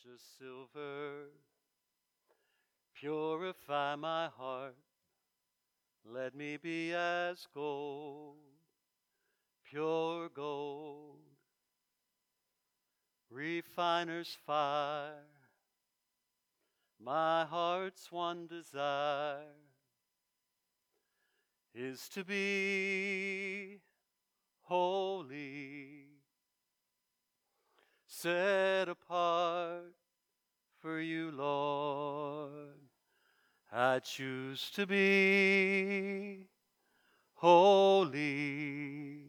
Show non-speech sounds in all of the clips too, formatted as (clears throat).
precious silver. Purify my heart. Let me be as gold, pure gold. Refiner's fire, my heart's one desire is to be holy, set apart for you, Lord. I choose to be holy,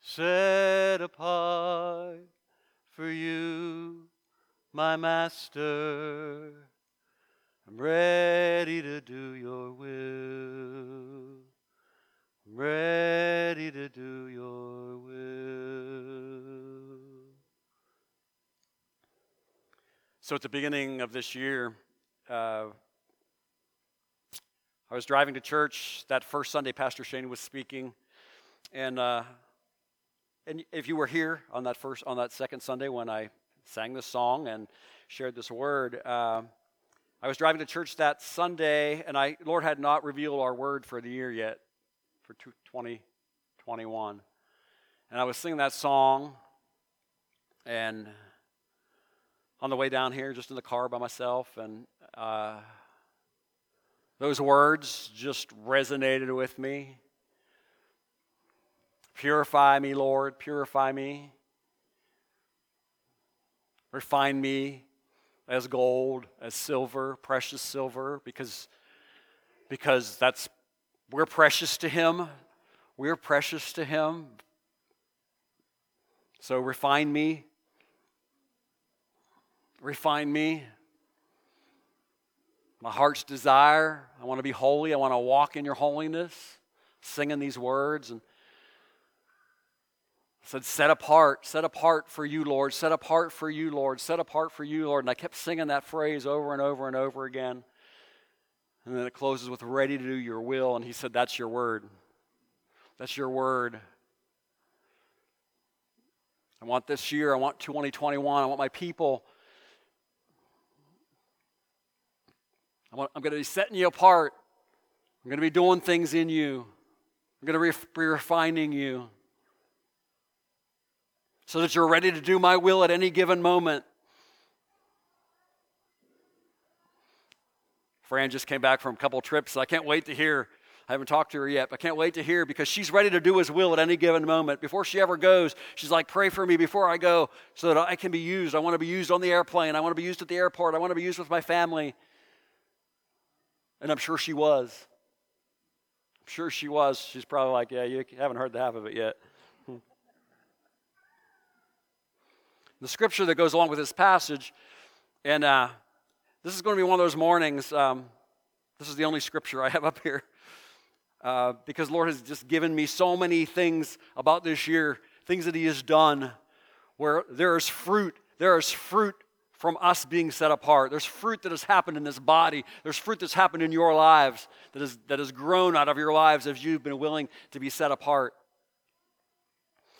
set apart for you, my Master. I'm ready to do your will. I'm ready to do your will. So, at the beginning of this year, uh, I was driving to church that first Sunday. Pastor Shane was speaking, and uh, and if you were here on that first on that second Sunday when I sang this song and shared this word, uh, I was driving to church that Sunday, and I Lord had not revealed our word for the year yet, for 2021, and I was singing that song, and on the way down here, just in the car by myself, and. Uh, those words just resonated with me. Purify me, Lord, purify me. Refine me as gold, as silver, precious silver, because, because that's we're precious to Him. We're precious to Him. So refine me. Refine me my heart's desire. I want to be holy. I want to walk in your holiness, singing these words. And I said, Set apart, set apart for you, Lord, set apart for you, Lord, set apart for you, Lord. And I kept singing that phrase over and over and over again. And then it closes with, Ready to do your will. And he said, That's your word. That's your word. I want this year, I want 2021, I want my people I'm going to be setting you apart. I'm going to be doing things in you. I'm going to be refining you so that you're ready to do my will at any given moment. Fran just came back from a couple trips. I can't wait to hear. I haven't talked to her yet, but I can't wait to hear because she's ready to do his will at any given moment. Before she ever goes, she's like, Pray for me before I go so that I can be used. I want to be used on the airplane. I want to be used at the airport. I want to be used with my family. And I'm sure she was. I'm sure she was. She's probably like, yeah, you haven't heard the half of it yet. Hmm. The scripture that goes along with this passage, and uh, this is going to be one of those mornings. Um, this is the only scripture I have up here. Uh, because Lord has just given me so many things about this year, things that He has done, where there is fruit. There is fruit from us being set apart. There's fruit that has happened in this body. There's fruit that's happened in your lives that, is, that has grown out of your lives as you've been willing to be set apart.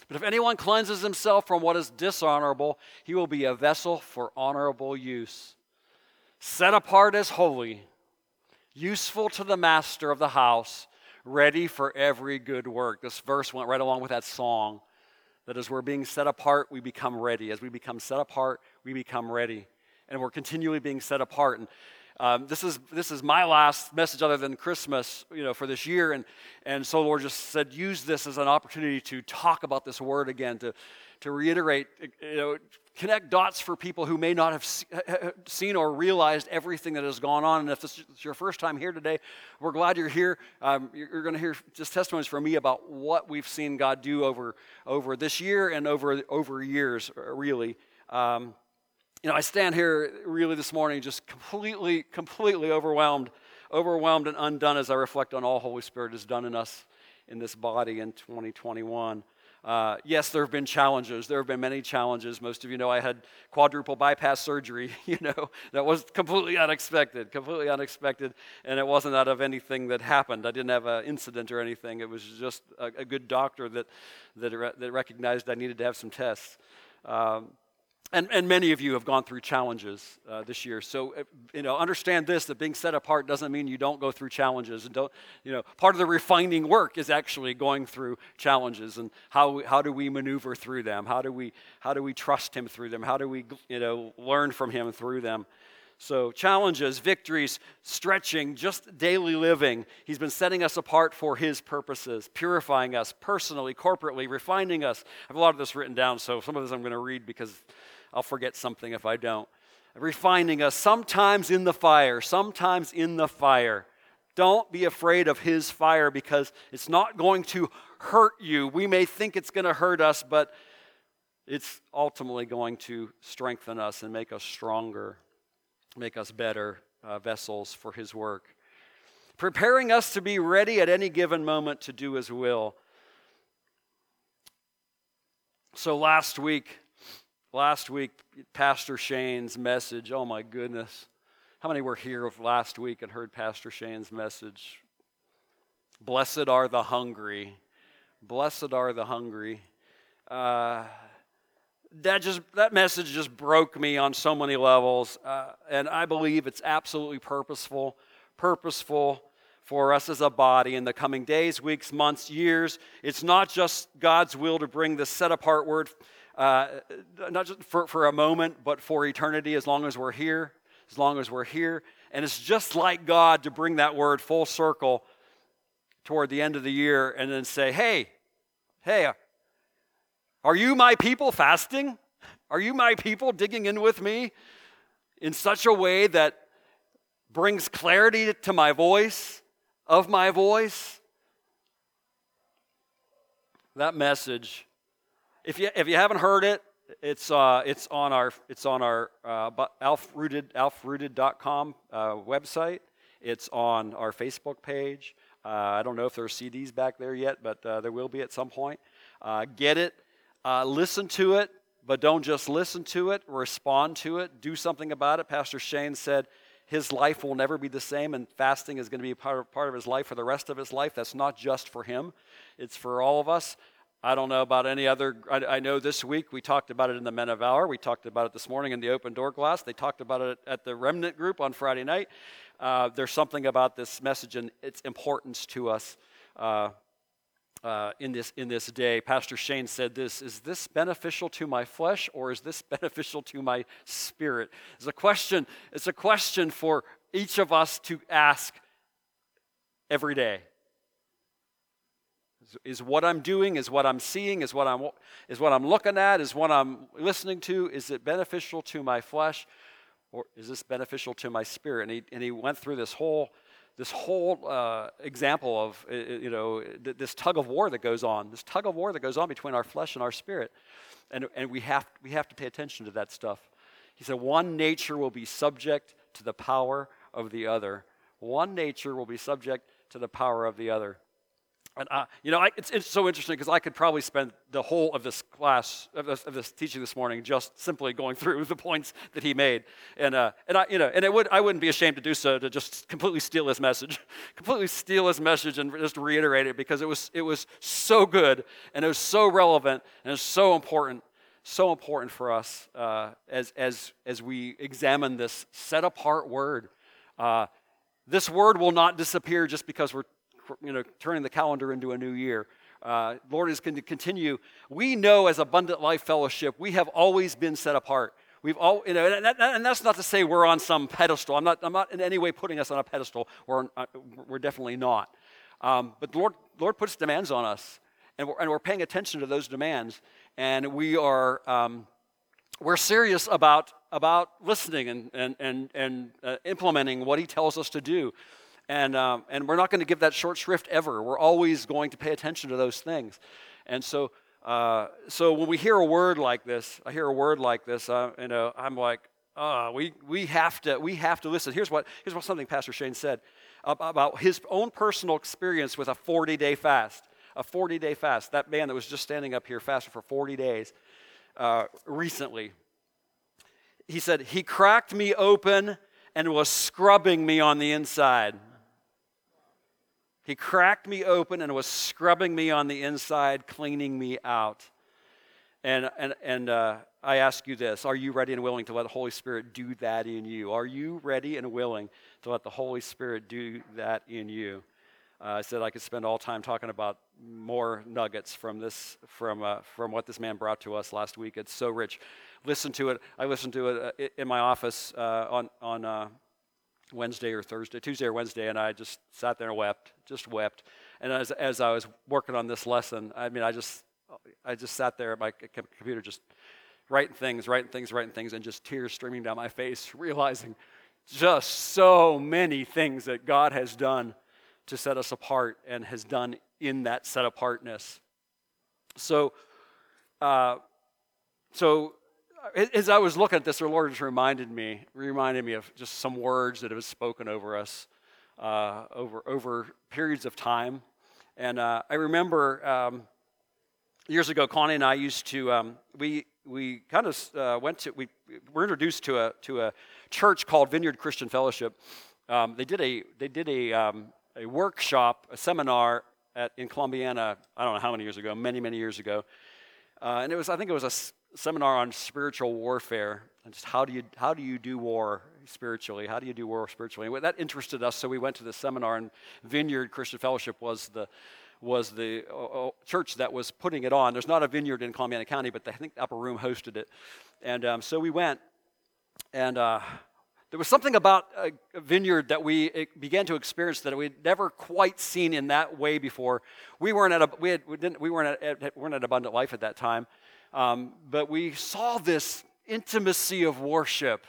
But if anyone cleanses himself from what is dishonorable, he will be a vessel for honorable use, set apart as holy, useful to the master of the house, ready for every good work. This verse went right along with that song. That as we're being set apart, we become ready. As we become set apart, we become ready. And we're continually being set apart. And um, this is this is my last message other than Christmas, you know, for this year. And and so Lord just said, use this as an opportunity to talk about this word again, to to reiterate, you know, connect dots for people who may not have seen or realized everything that has gone on. And if this is your first time here today, we're glad you're here. Um, you're going to hear just testimonies from me about what we've seen God do over over this year and over over years, really. Um, you know, I stand here really this morning just completely, completely overwhelmed, overwhelmed and undone as I reflect on all Holy Spirit has done in us in this body in 2021. Uh, yes, there have been challenges. There have been many challenges. Most of you know I had quadruple bypass surgery, (laughs) you know, that was completely unexpected, completely unexpected, and it wasn't out of anything that happened. I didn't have an incident or anything. It was just a, a good doctor that, that, that recognized I needed to have some tests. Um, and, and many of you have gone through challenges uh, this year. So, uh, you know, understand this that being set apart doesn't mean you don't go through challenges. And don't, you know, part of the refining work is actually going through challenges and how, how do we maneuver through them? How do we, how do we trust Him through them? How do we, you know, learn from Him through them? So, challenges, victories, stretching, just daily living. He's been setting us apart for His purposes, purifying us personally, corporately, refining us. I have a lot of this written down, so some of this I'm going to read because I'll forget something if I don't. Refining us, sometimes in the fire, sometimes in the fire. Don't be afraid of His fire because it's not going to hurt you. We may think it's going to hurt us, but it's ultimately going to strengthen us and make us stronger make us better uh, vessels for His work. Preparing us to be ready at any given moment to do His will. So last week, last week, Pastor Shane's message, oh my goodness. How many were here last week and heard Pastor Shane's message? Blessed are the hungry. Blessed are the hungry. Uh, that just that message just broke me on so many levels uh, and i believe it's absolutely purposeful purposeful for us as a body in the coming days weeks months years it's not just god's will to bring this set apart word uh, not just for, for a moment but for eternity as long as we're here as long as we're here and it's just like god to bring that word full circle toward the end of the year and then say hey hey are you my people fasting? Are you my people digging in with me in such a way that brings clarity to my voice, of my voice? That message, if you, if you haven't heard it, it's, uh, it's on our, it's on our uh, alfrooted, alfrooted.com uh, website. It's on our Facebook page. Uh, I don't know if there are CDs back there yet, but uh, there will be at some point. Uh, get it. Uh, listen to it, but don't just listen to it, respond to it, do something about it. Pastor Shane said his life will never be the same, and fasting is going to be part of, part of his life for the rest of his life. That's not just for him, it's for all of us. I don't know about any other. I, I, know this week we talked about it in the Men of Valor. We talked about it this morning in the Open Door class. They talked about it at the Remnant group on Friday night. Uh, there's something about this message and its importance to us. Uh, uh, in, this, in this day. Pastor Shane said this Is this beneficial to my flesh or is this (laughs) beneficial to my spirit? It's a question, it's a question for each of us to ask every day. Is, is what I'm doing, is what I'm seeing, is what I'm, is what I'm looking at, is what I'm listening to, is it beneficial to my flesh or is this beneficial to my spirit? And he, and he went through this whole this whole uh, example of uh, uh, you know this tug of war that goes on this tug of war that goes on between our flesh and our spirit. And, and we, have, we have to pay attention to that stuff. He said one nature will be subject to the power of the other. One nature will be subject to the power of the other and, uh, you know, I, it's, it's so interesting because I could probably spend the whole of this class, of this, of this, teaching this morning, just simply going (laughs) through the points that he made. And, uh, and, I, you know, and it would, I wouldn't be ashamed to do so, to just completely steal his message, (laughs) completely steal his message and just reiterate it because it was, it was so good and it was so relevant and it was so important, so important for us uh, as, as, as we examine this set apart word. Uh, this word will not disappear just because we're you know, turning the calendar into a new year. Uh, Lord is going to continue. We know as Abundant Life Fellowship, we have always been set apart. We've all, you know, and, that, and, that's not to say we're on some pedestal. I'm not, I'm not in any way putting us on a pedestal. We're, uh, we're definitely not. Um, but the Lord, Lord puts demands on us, and we're, and we're paying attention to those demands. And we are, um, we're serious about, about listening and, and, and, and uh, implementing what He tells us to do. And, um, and we're not going to give that short shrift ever. We're always going to pay attention to those things. And so, uh, so when we hear a word like this, I hear a word like this, uh, you know, I'm like, uh, we, we, have to, we have to listen. Here's what, here's what something Pastor Shane said about his own personal experience with a 40 day fast. A 40 day fast. That man that was just standing up here fasting for 40 days uh, recently. He said, He cracked me open and was scrubbing me on the inside. He cracked me open and was scrubbing me on the inside, cleaning me out. And, and, and uh, I ask you this Are you ready and willing to let the Holy Spirit do that in you? Are you ready and willing to let the Holy Spirit do that in you? Uh, I said I could spend all time talking about more nuggets from this, from, uh, from what this man brought to us last week. It's so rich. Listen to it. I listened to it uh, in my office uh, on, on uh, Wednesday or Thursday, Tuesday or Wednesday, and I just sat there and wept, just wept. And as, as I was working on this lesson, I mean, I just, I just sat there at my computer, just writing things, writing things, writing things, and just tears streaming down my face, (laughs) realizing just so many things that God has done to set us apart and has done in that set apartness. So, uh, so as I was looking at this, the Lord just reminded me, reminded me of just some words that have been spoken over us uh, over over periods of time. And uh, I remember um, years ago, Connie and I used to um, we we kind of uh, went to we were introduced to a to a church called Vineyard Christian Fellowship. Um, they did a they did a um, a workshop, a seminar at, in Columbiana, I don't know how many years ago, many, many years ago. Uh, and it was, I think it was a seminar on spiritual warfare and just how do you, how do you do war spiritually? How do you do war spiritually? And that interested us, so we went to the seminar, and Vineyard Christian Fellowship was the, was the uh, church that was putting it on. There's not a vineyard in Columbiana County, but I think the Upper Room hosted it. And um, so we went, and uh, there was something about a vineyard that we began to experience that we'd never quite seen in that way before. We weren't at a, we, had, we, didn't, we weren't at, at, weren't at Abundant Life at that time, um, but we saw this intimacy of worship,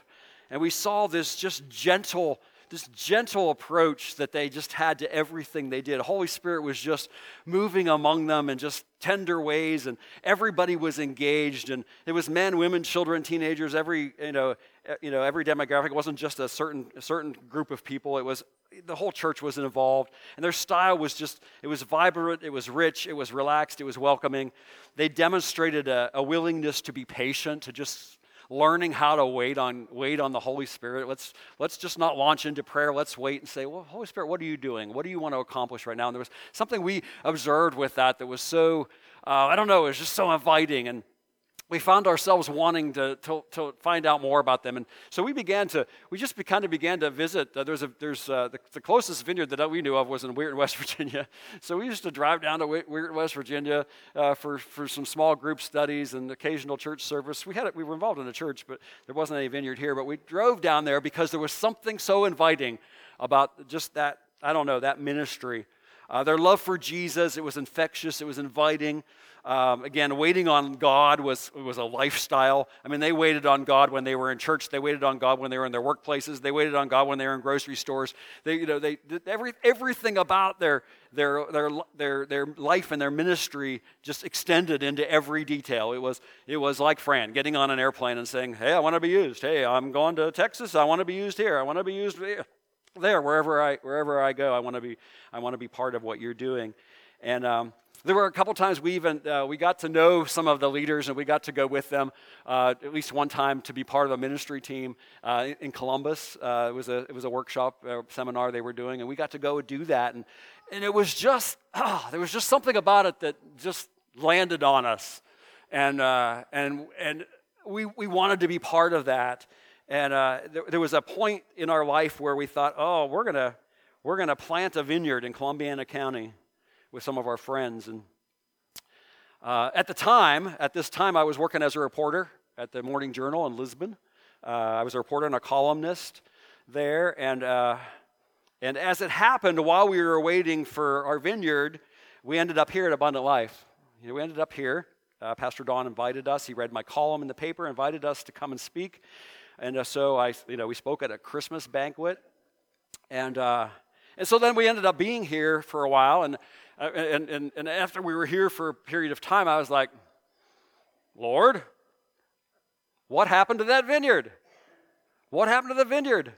and we saw this just gentle this gentle approach that they just had to everything they did. Holy Spirit was just moving among them in just tender ways, and everybody was engaged. And it was men, women, children, teenagers, every you know, you know, every demographic. It wasn't just a certain a certain group of people. It was the whole church was involved, and their style was just it was vibrant, it was rich, it was relaxed, it was welcoming. They demonstrated a, a willingness to be patient, to just learning how to wait on, wait on the Holy Spirit. Let's, let's just not launch into prayer. Let's wait and say, Well, Holy Spirit, what are you doing? What do you want to accomplish right now? And there was something we observed with that that was so, uh, I don't know, it was just so inviting. And we found ourselves wanting to, to, to, find out more about them. And so we began to, we just be, kind of began to visit. Uh, there's a, there's uh, the, the, closest vineyard that we knew of was in Weirton, (laughs) West Virginia. So we used to drive down to Weirton, West Virginia uh, for, for some small group studies and occasional church service. We, had we were involved in a church, but there wasn't any vineyard here. But we drove down there because there was something so inviting about just that, I don't know, that ministry. Uh, their love for Jesus, it was infectious, it was inviting. Um, again, waiting on God was, was a lifestyle. I mean, they waited on God when they were in church. They waited on God when they were in their workplaces. They waited on God when they were in grocery stores. They, you know, they, every, everything about their, their, their, their, their life and their ministry just extended into every detail. It was, it was like Fran getting on an airplane and saying, Hey, I want to be used. Hey, I'm going to Texas. I want to be used here. I want to be used there. Wherever I, wherever I go, I want to be, I want to be part of what you're doing. And um, there were a couple times we even uh, we got to know some of the leaders and we got to go with them uh, at least one time to be part of a ministry team uh, in Columbus. Uh, it was a it was a workshop a seminar they were doing and we got to go do that. And and it was just oh, (clears throat) there was just something about it that just landed on us. And uh, and and we we wanted to be part of that. And uh, there, there was a point in our life where we thought oh we're gonna we're gonna plant a vineyard in Columbiana County with some of our friends. And uh, at the time, at this time, I was working as a reporter at the Morning Journal in Lisbon. Uh, I was a reporter and a columnist there. And, uh, and as it happened, while we were waiting for our vineyard, we ended up here at Abundant Life. You know, we ended up here. Uh, Pastor Don invited us. He read my column in the paper, invited us to come and speak. And uh, so I, you know, we spoke at a Christmas banquet. And, uh, and so then we ended up being here for a while. And uh, and, and, and after we were here for a period of time, I was like, Lord, what happened to that vineyard? What happened to the vineyard?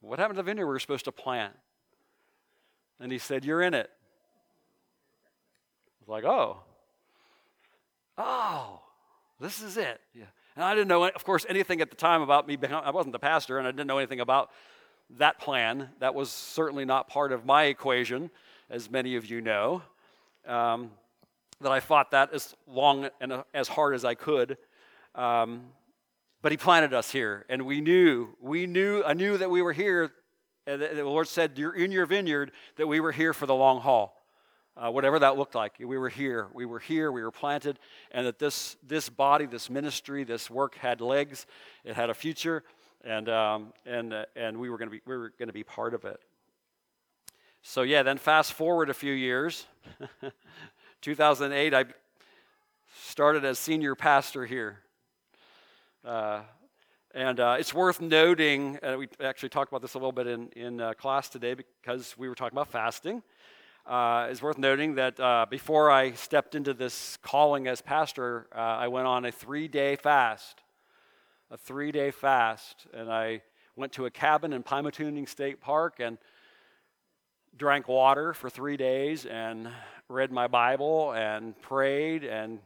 What happened to the vineyard we were supposed to plant? And he said, You're in it. I was like, Oh, oh, this is it. Yeah. And I didn't know, of course, anything at the time about me. I wasn't the pastor, and I didn't know anything about that plan. That was certainly not part of my equation, as many of you know. Um, that I fought that as long and uh, as hard as I could. Um, but He planted us here, and we knew, we knew, I knew that we were here. And the Lord said, "You're in your vineyard." That we were here for the long haul. Uh, whatever that looked like. We were here. We were here. We were planted, and that this this body, this ministry, this work had legs. It had a future, and um, and uh, and we were going to be we were going to be part of it. So yeah, then fast forward a few years. (laughs) 2008, I started as senior pastor here. Uh, and uh, it's worth noting, uh, we actually talked about this a little bit in, in uh, class today because we were talking about fasting. Uh, it's worth noting that uh, before I stepped into this calling as pastor, I went on a three day fast. A three day fast. And I went to a cabin in Pymatuning State Park and drank water for three days and read my Bible and prayed and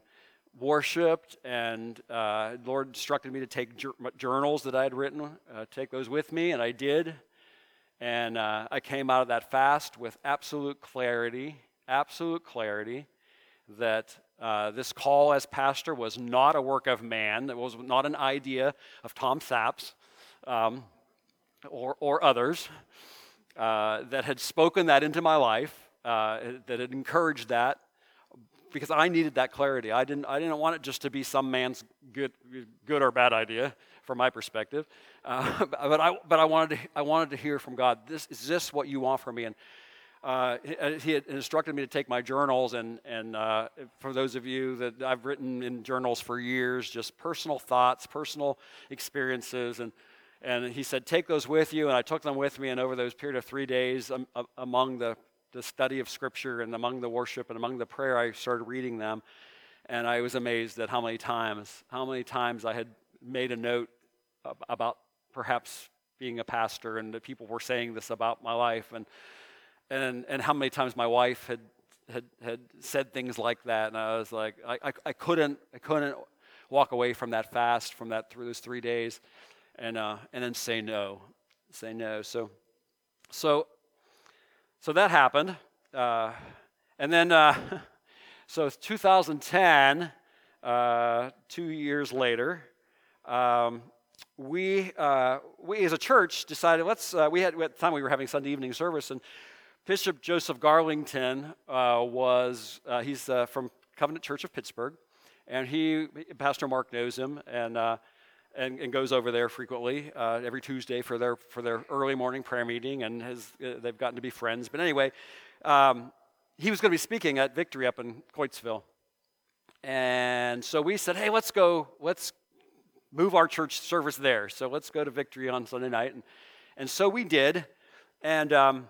worshiped. And uh, Lord instructed me to take journals that I had written, uh, take those with me, and I did. And uh, I came out of that fast with absolute clarity, absolute clarity that uh, this call as pastor was not a work of man, it was not an idea of Tom Saps um, or, or others uh, that had spoken that into my life, uh, that had encouraged that, because I needed that clarity. I didn't, I didn't want it just to be some man's good, good or bad idea from my perspective. Uh, (laughs) but, I, but I, wanted to, I wanted to hear from God. This, is this what you want from me? And uh, he had instructed me to take my journals, and, and uh, for those of you that I've written in journals for years, just personal thoughts, personal experiences, and and he said, Take those with you. And I took them with me. And over those period of three days, um, uh, among the, the study of Scripture and among the worship and among the prayer, I started reading them. And I was amazed at how many times, how many times I had made a note about perhaps being a pastor and that people were saying this about my life. And, and, and how many times my wife had, had, had said things like that. And I was like, I, I, I couldn't, I couldn't walk away from that fast, from that through those three days and uh, and then say no, say no. So, so, so that happened, uh, and then uh, (laughs) so 2010, uh, two years later, um, we uh, we as a church decided let's uh, we had at the time we were having Sunday evening service and. Bishop Joseph Garlington was he's from Covenant Church of Pittsburgh, and he Pastor Mark knows him, and and, and, goes over there frequently uh, every Tuesday for their for their early morning prayer meeting, and has, uh, they've gotten to be friends. But anyway, um, he was going to be speaking at Victory up in Coitsville, and so we said, "Hey, let's go. Let's move our church service there. So let's go to Victory on Sunday night." And, and so we did, and um,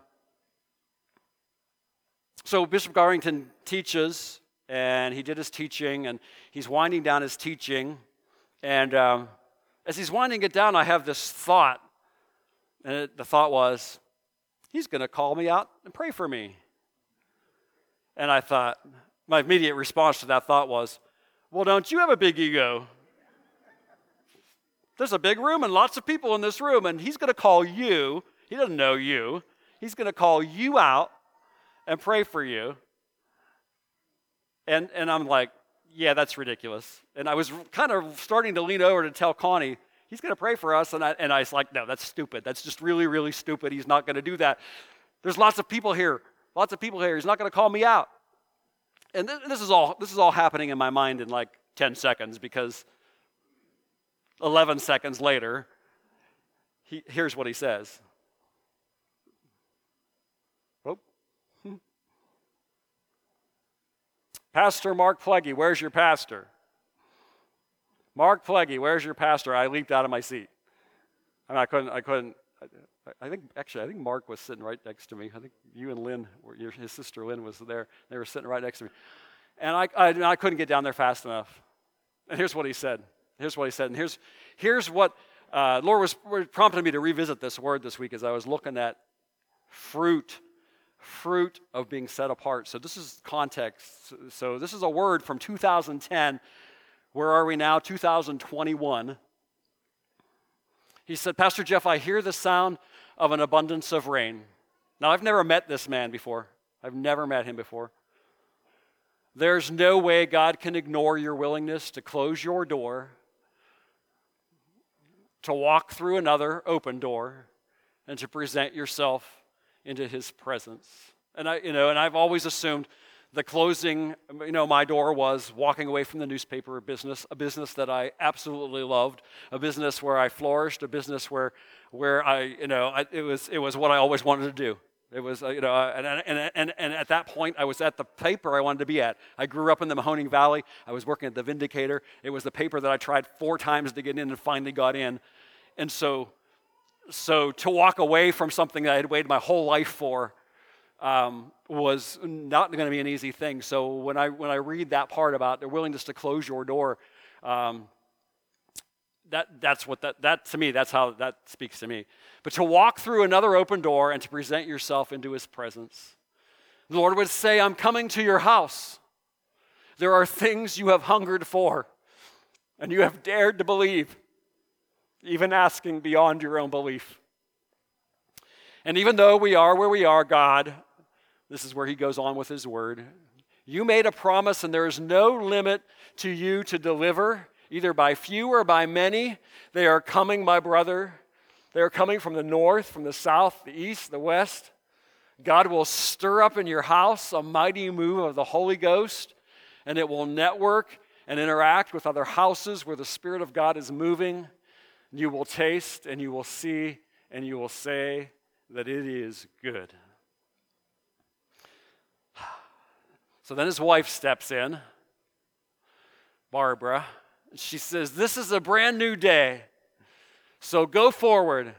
so Bishop Garlington teaches, and he did his teaching, and he's winding down his teaching, and um, as he's winding it down, I have this thought. And it, the thought was, he's going to call me out and pray for me. And I thought, my immediate response to that thought was, well, don't you have a big ego? There's a big room and lots of people in this room, and he's going to call you. He doesn't know you. He's going to call you out and pray for you. And, and I'm like, yeah, that's ridiculous. And I was kind of starting to lean over to tell Connie, he's going to pray for us. And I, and I was like, no, that's stupid. That's just really, really stupid. He's not going to do that. There's lots of people here. Lots of people here. He's not going to call me out. And th- this is all this is all happening in my mind in like 10 seconds because 11 seconds later, he, here's what he says. Pastor Mark Pleggy, where's your pastor? Mark Pleggy, where's your pastor? I leaped out of my seat. I, mean, I couldn't, I couldn't, I, think, actually, I think Mark was sitting right next to me. I think you and Lynn, were, your, his sister Lynn was there. They were sitting right next to me. And I, I, I couldn't get down there fast enough. And here's what he said. Here's what he said. And here's, here's what, uh, Lord was prompting me to revisit this word this week as I was looking at fruit fruit of being set apart. So, this is context. So, this is a word from 2010. Where are we now? 2021. He said, Pastor Jeff, I hear the sound of an abundance of rain. Now, I've never met this man before, I've never met him before. There's no way God can ignore your willingness to close your door, to walk through another open door, and to present yourself into his presence. And I, you know, and I've always assumed the closing, you know, my door was walking away from the newspaper business, a business that I absolutely loved, a business where I flourished, a business where, where I, you know, I, it was, it was what I always wanted to do. It was, uh, you know, and, and, and, and at that point, I was at the paper I wanted to be at. I grew up in the Mahoning Valley. I was working at the Vindicator. It was the paper that I tried four times to get in and finally got in. And so, so to walk away from something that I had waited my whole life for um, was not going to be an easy thing. So when I, when I read that part about their willingness to close your door, um, that, that's what that, that, to me, that's how that speaks to me. But to walk through another open door and to present yourself into his presence. The Lord would say, I'm coming to your house. There are things you have hungered for, and you have dared to believe, even asking beyond your own belief. And even though we are where we are, God, this is where he goes on with his word. You made a promise, and there is no limit to you to deliver either by few or by many. They are coming, my brother. They are coming from the north, from the south, the east, the west. God will stir up in your house a mighty move of the Holy Ghost, and it will network and interact with other houses where the Spirit of God is moving. You will taste and you will see and you will say that it is good. (sighs) So then his wife steps in, Barbara, she says, This is a brand new day. So go forward.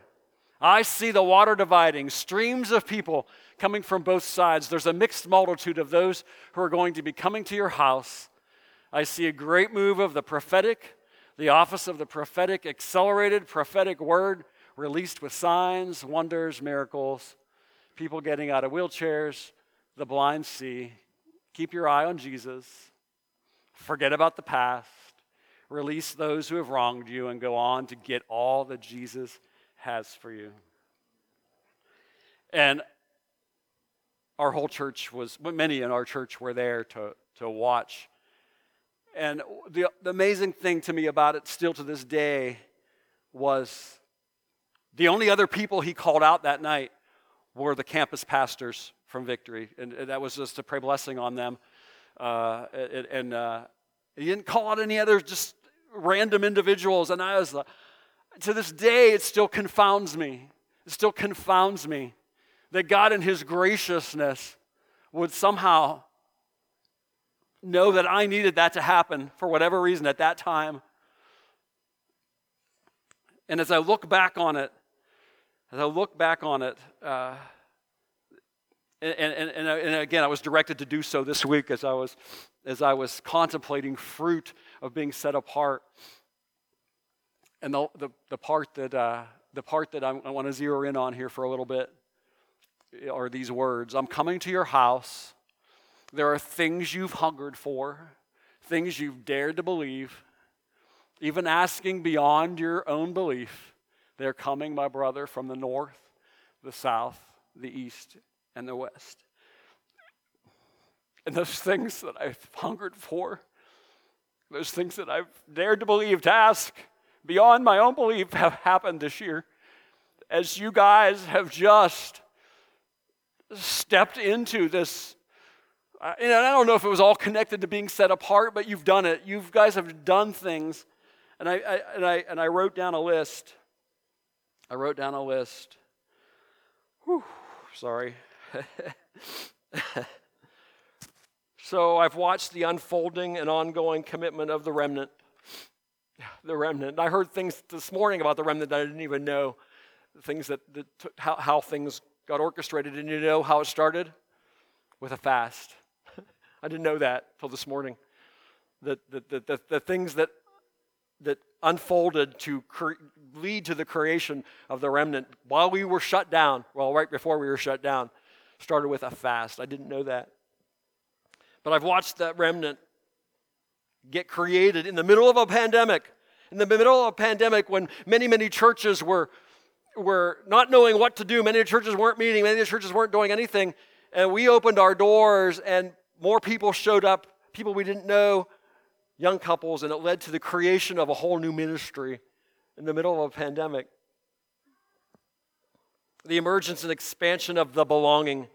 I see the water dividing, streams of people coming from both sides. There's a mixed multitude of those who are going to be coming to your house. I see a great move of the prophetic, the office of the prophetic, accelerated prophetic word released with signs, wonders, miracles, people getting out of wheelchairs, the blind see. Keep your eye on Jesus. Forget about the past release those who have wronged you, and go on to get all that Jesus has for you. And our whole church was, many in our church were there to, to watch. And the, the amazing thing to me about it, still to this day, was the only other people he called out that night were the campus pastors from Victory. And, and that was just to pray blessing on them. Uh, and, and uh, he didn't call out any other just random individuals. And I was like, to this day, it still confounds me. It still confounds me that God, in His graciousness, would somehow know that I needed that to happen for whatever reason at that time. And as I look back on it, as I look back on it, uh, and, and, and, and, again, I was directed to do so this week as I was, as I was contemplating fruit of being set apart. And the, the, the part that, uh, the part that I, I want to zero in on here for a little bit are these words I'm coming to your house. There are things you've hungered for, things you've dared to believe, even asking beyond your own belief. They're coming, my brother, from the north, the south, the east, and the west. And those things that I've hungered for, those things that I've dared to believe, to ask beyond my own belief, have happened this year. As you guys have just stepped into this. And I don't know if it was all connected to being set apart, but you've done it. You guys have done things. And I, I, and, I, and I wrote down a list. I wrote down a list. Whew, sorry. (laughs) So I've watched the unfolding and ongoing commitment of the remnant. The remnant. I heard things this morning about the remnant that I didn't even know. Things that, that how, how things got orchestrated. And you know how it started? With a fast. I didn't know that till this morning. The, the, the, the, the things that, that unfolded to cre- lead to the creation of the remnant while we were shut down, well, right before we were shut down, started with a fast. I didn't know that. But I've watched that remnant get created in the middle of a pandemic. In the middle of a pandemic, when many, many churches were, were not knowing what to do, many churches weren't meeting, many churches weren't doing anything, and we opened our doors, and more people showed up people we didn't know, young couples, and it led to the creation of a whole new ministry in the middle of a pandemic. The emergence and expansion of the belonging.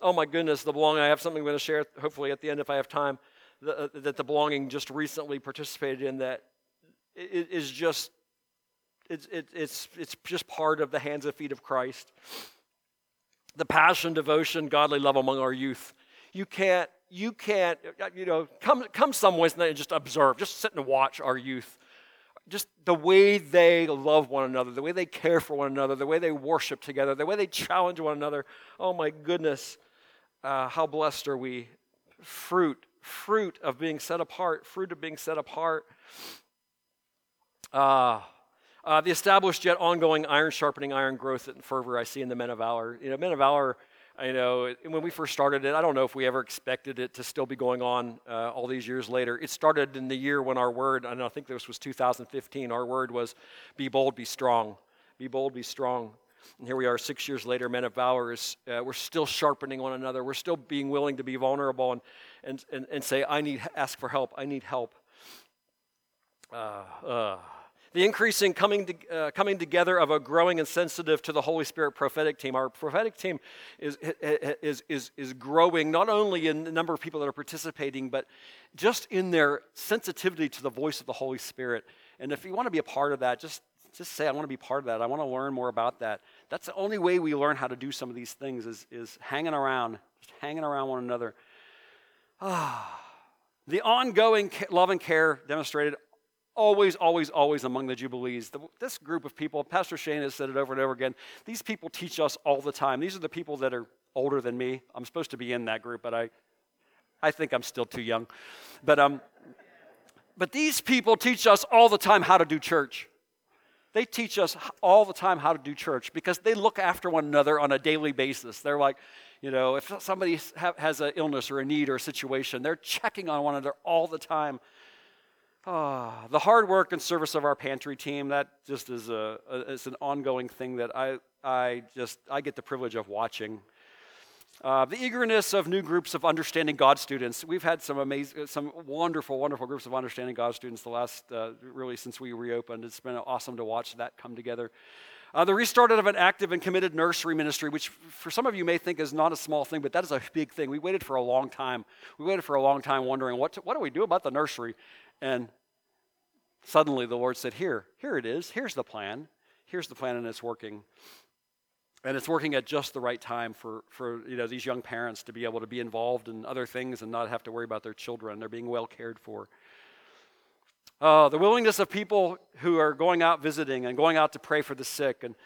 Oh my goodness, the belonging. I have something I'm going to share, hopefully, at the end if I have time, uh, that the belonging just recently participated in that is just. It's, it's, it's just part of the hands and feet of Christ. The passion, devotion, godly love among our youth. You can't, you can't, uh, you know, come, come some ways and just observe, just sit and watch our youth just the way they love one another, the way they care for one another, the way they worship together, the way they challenge one another. Oh my goodness, uh, how blessed are we? Fruit, fruit of being set apart, fruit of being set apart. Uh, uh, the established yet ongoing iron sharpening iron growth and fervor I see in the men of valor. You know, men of valor you know, when we first started it, I don't know if we ever expected it to still be going on uh, all these years later. It started in the year when our word, and I think this was 2015, our word was be bold, be strong. Be bold, be strong. And here we are six years later, men of valor, is, uh, we're still sharpening one another. We're still being willing to be vulnerable and, and, and, and say, I need, ask for help. I need help. Uh, uh the increasing coming, to, uh, coming together of a growing and sensitive to the Holy Spirit prophetic team. Our prophetic team is, is, is, is growing not only in the number of people that are participating, but just in their sensitivity to the voice of the Holy Spirit. And if you want to be a part of that, just, just say, I want to be part of that. I want to learn more about that. That's the only way we learn how to do some of these things is, is hanging around, just hanging around one another. Ah. The ongoing love and care demonstrated always, always, always among the Jubilees. The, this group of people, Pastor Shane has said it over and over again, these people teach us all the time. These are the people that are older than me. I'm supposed to be in that group, but I, I think I'm still too young. But, um, but these people teach us all the time how to do church. They teach us all the time how to do church because they look after one another on a daily basis. They're like, you know, if somebody has an illness or a need or a situation, they're checking on one another all the time. Ah, the hard work and service of our pantry team, that just is a, a it's an ongoing thing that I, I just, I get the privilege of watching. Uh, the eagerness of new groups of understanding God students. We've had some amazing, some wonderful, wonderful groups of understanding God students the last, uh, really since we reopened. It's been awesome to watch that come together. Uh, the restart of an active and committed nursery ministry, which for some of you may think is not a small thing, but that is a big thing. We waited for a long time. We waited for a long time wondering, what, to, what do we do about the nursery? And suddenly the Lord said, Here, here it is. Here's the plan. Here's the plan, and it's working. And it's working at just the right time for, for you know, these young parents to be able to be involved in other things and not have to worry about their children. They're being well cared for. Uh, the willingness of people who are going out visiting and going out to pray for the sick, and,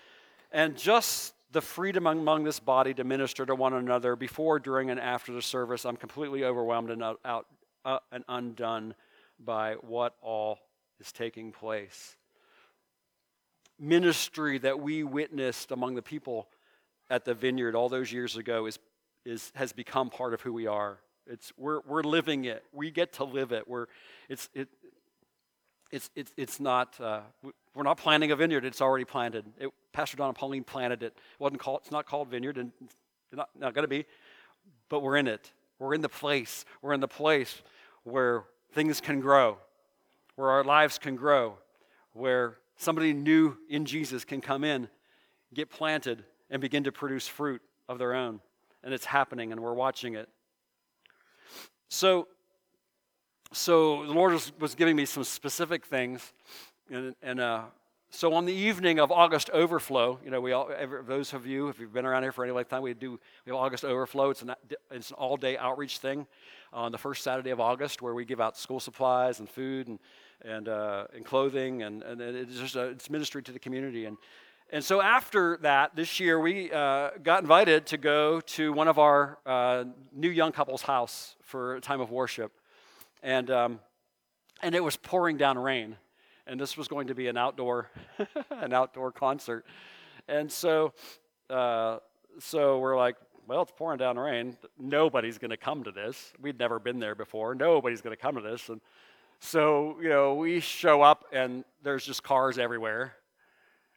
and just the freedom among this body to minister to one another before, during, and after the service. I'm completely overwhelmed and out, out uh, and undone by what all is taking place. Ministry that we witnessed among the people at the vineyard all those years ago is, is, has become part of who we are. It's, we're, we're living it. We get to live it. We're, it's, it, it's, it's, it's not, uh, we're not planting a vineyard. It's already planted. It, Pastor Don and Pauline planted it. it wasn't called, it's not called vineyard, and it's not, not going to be, but we're in it. We're in the place. We're in the place where things can grow where our lives can grow, where somebody new in Jesus can come in, get planted, and begin to produce fruit of their own. And it's happening, and we're watching it. So, so the Lord was, was giving me some specific things, and, and uh, so on the evening of August Overflow, you know, we all, every, those of you, if you've been around here for any length of time, we do we have August Overflow. It's an, it's an all-day outreach thing on the first Saturday of August where we give out school supplies and food and and, uh, and clothing, and, and it's just a, it's ministry to the community. And, and so after that, this year, we uh, got invited to go to one of our uh, new young couples' house for a time of worship. And, um, and it was pouring down rain. And this was going to be an outdoor, (laughs) an outdoor concert. And so, uh, so we're like, well, it's pouring down rain. Nobody's going to come to this. We'd never been there before. Nobody's going to come to this. And so, you know, we show up and there's just cars everywhere.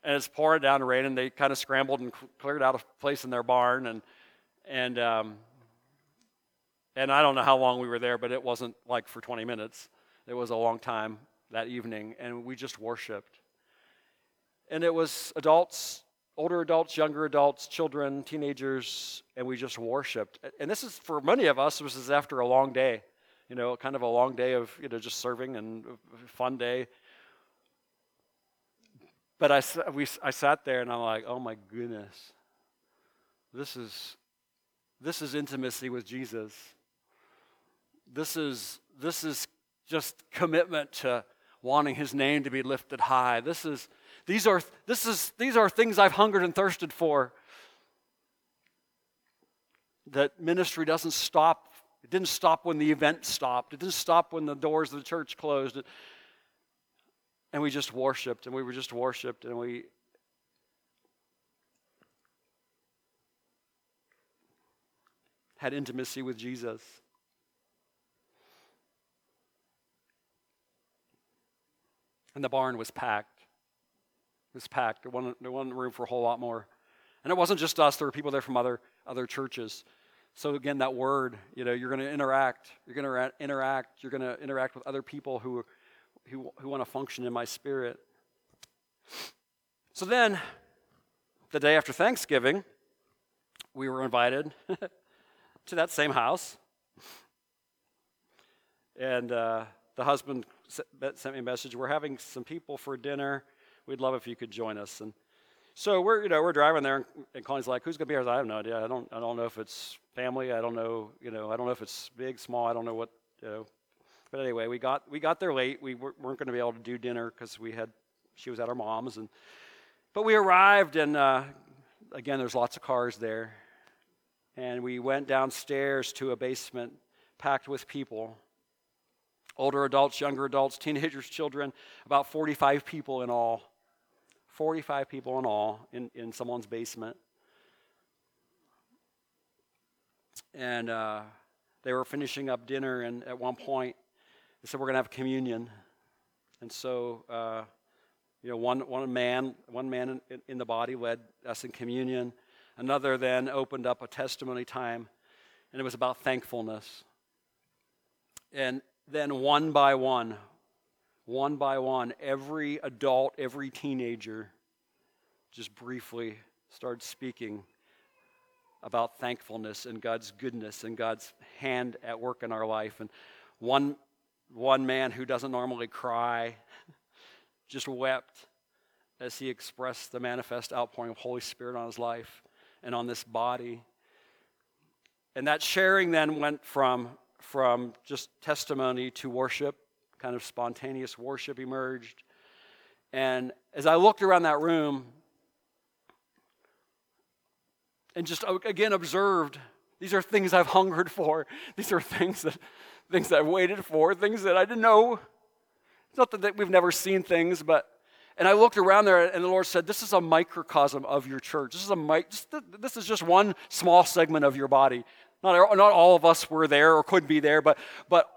And it's pouring down rain, and they kind of scrambled and cleared out a place in their barn. And, and um, And I don't know how long we were there, but it wasn't like for 20 minutes. It was a long time that evening, and we just worshiped. And it was adults, older adults, younger adults, children, teenagers, and we just worshiped. And this is, for many of us, this is after a long day, you know, kind of a long day of, you know, just serving and fun day. But I, we, I sat there and I'm like, oh my goodness, this is, this is intimacy with Jesus. This is, this is just commitment to wanting his name to be lifted high. This is, these, are, this is, these are things I've hungered and thirsted for. That ministry doesn't stop. It didn't stop when the event stopped. It didn't stop when the doors of the church closed. And we just worshiped, and we were just worshiped, and we had intimacy with Jesus. And the barn was packed. It was packed. There wasn't, there wasn't room for a whole lot more. And it wasn't just us, there were people there from other, other churches. So, again, that word, you know, you're going to interact. You're going to interact. You're going to interact with other people who who, who want to function in my spirit. So then, the day after Thanksgiving, we were invited (laughs) to that same house. And uh, the husband sent me a message. We're having some people for dinner. We'd love if you could join us. And so we're, you know, we're driving there, and Connie's like, "Who's gonna be here?" I, like, I have no idea. I don't, I don't know if it's family. I don't know, you know, I don't know if it's big, small. I don't know what, you know, but anyway, we got we got there late. We weren't going to be able to do dinner because we had she was at her mom's, and but we arrived, and uh, again, there's lots of cars there, and we went downstairs to a basement packed with people, older adults, younger adults, teenagers, children, about 45 people in all. 45 people in all in, in someone's basement. And uh, they were finishing up dinner, and at one point, they said we're going to have communion. And so, uh, you know, one, one man, one man in, in the body led us in communion. Another then opened up a testimony time, and it was about thankfulness. And then one by one, one by one, every adult, every teenager just briefly started speaking about thankfulness and God's goodness and God's hand at work in our life. And one one man who doesn't normally cry (laughs) just wept as he expressed the manifest outpouring of Holy Spirit on his life and on this body. And that sharing then went from, from just testimony to worship, kind of spontaneous worship emerged. And as I looked around that room and just again observed, these are things I've hungered for. (laughs) These are things that things that I've waited for, things that I didn't know. It's not that we've never seen things, but and I looked around there, and the Lord said, "This is a microcosm of your church. This is a mic. This is just one small segment of your body. Not not all of us were there or could be there, but but."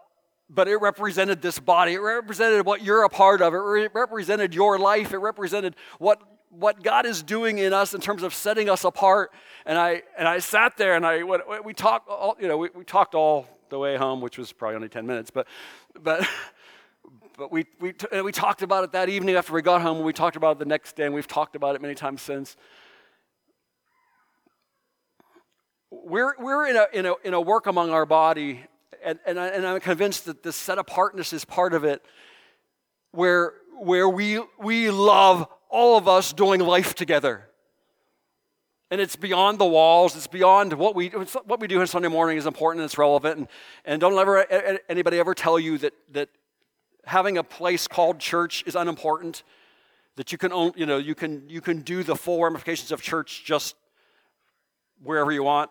But it represented this body. It represented what you're a part of. It represented your life. It represented what what God is doing in us in terms of setting us apart. And I and I sat there and I we talked all, you know we, we talked all the way home, which was probably only 10 minutes, but, but, (laughs) but we, we, we talked about it that evening after we got home, and we talked about it the next day, and we've talked about it many times since. We're, we're in, a, in, a, in a work among our body, and, and, I, and I'm convinced that this set apartness is part of it, where, where we, we love all of us doing life together and it's beyond the walls. It's beyond what we what we do on Sunday morning is important and it's relevant. And, and don't ever anybody ever tell you that that having a place called church is unimportant. That you can own, you know you can you can do the full ramifications of church just wherever you want.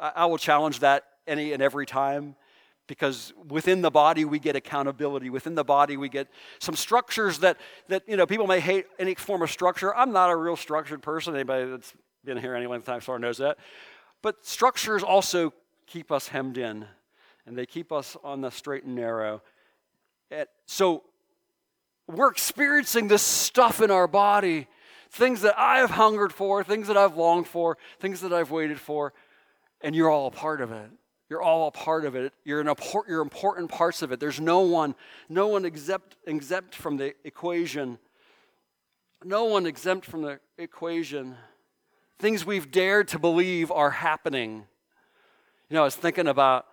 I, will challenge that any and every time because within the body we get accountability. Within the body we get some structures that that you know people may hate any form of structure. I'm not a real structured person. Anybody that's been here any length of time sort knows that. But structures also keep us hemmed in and they keep us on the straight and narrow. So we're experiencing this stuff in our body things that i have hungered for things that i've longed for things that i've waited for And you're all a part of it. You're all a part of it. You're, an you're important parts of it. There's no one, no one exempt, exempt from the equation. No one exempt from the equation. Things we've dared to believe are happening. You know, I was thinking about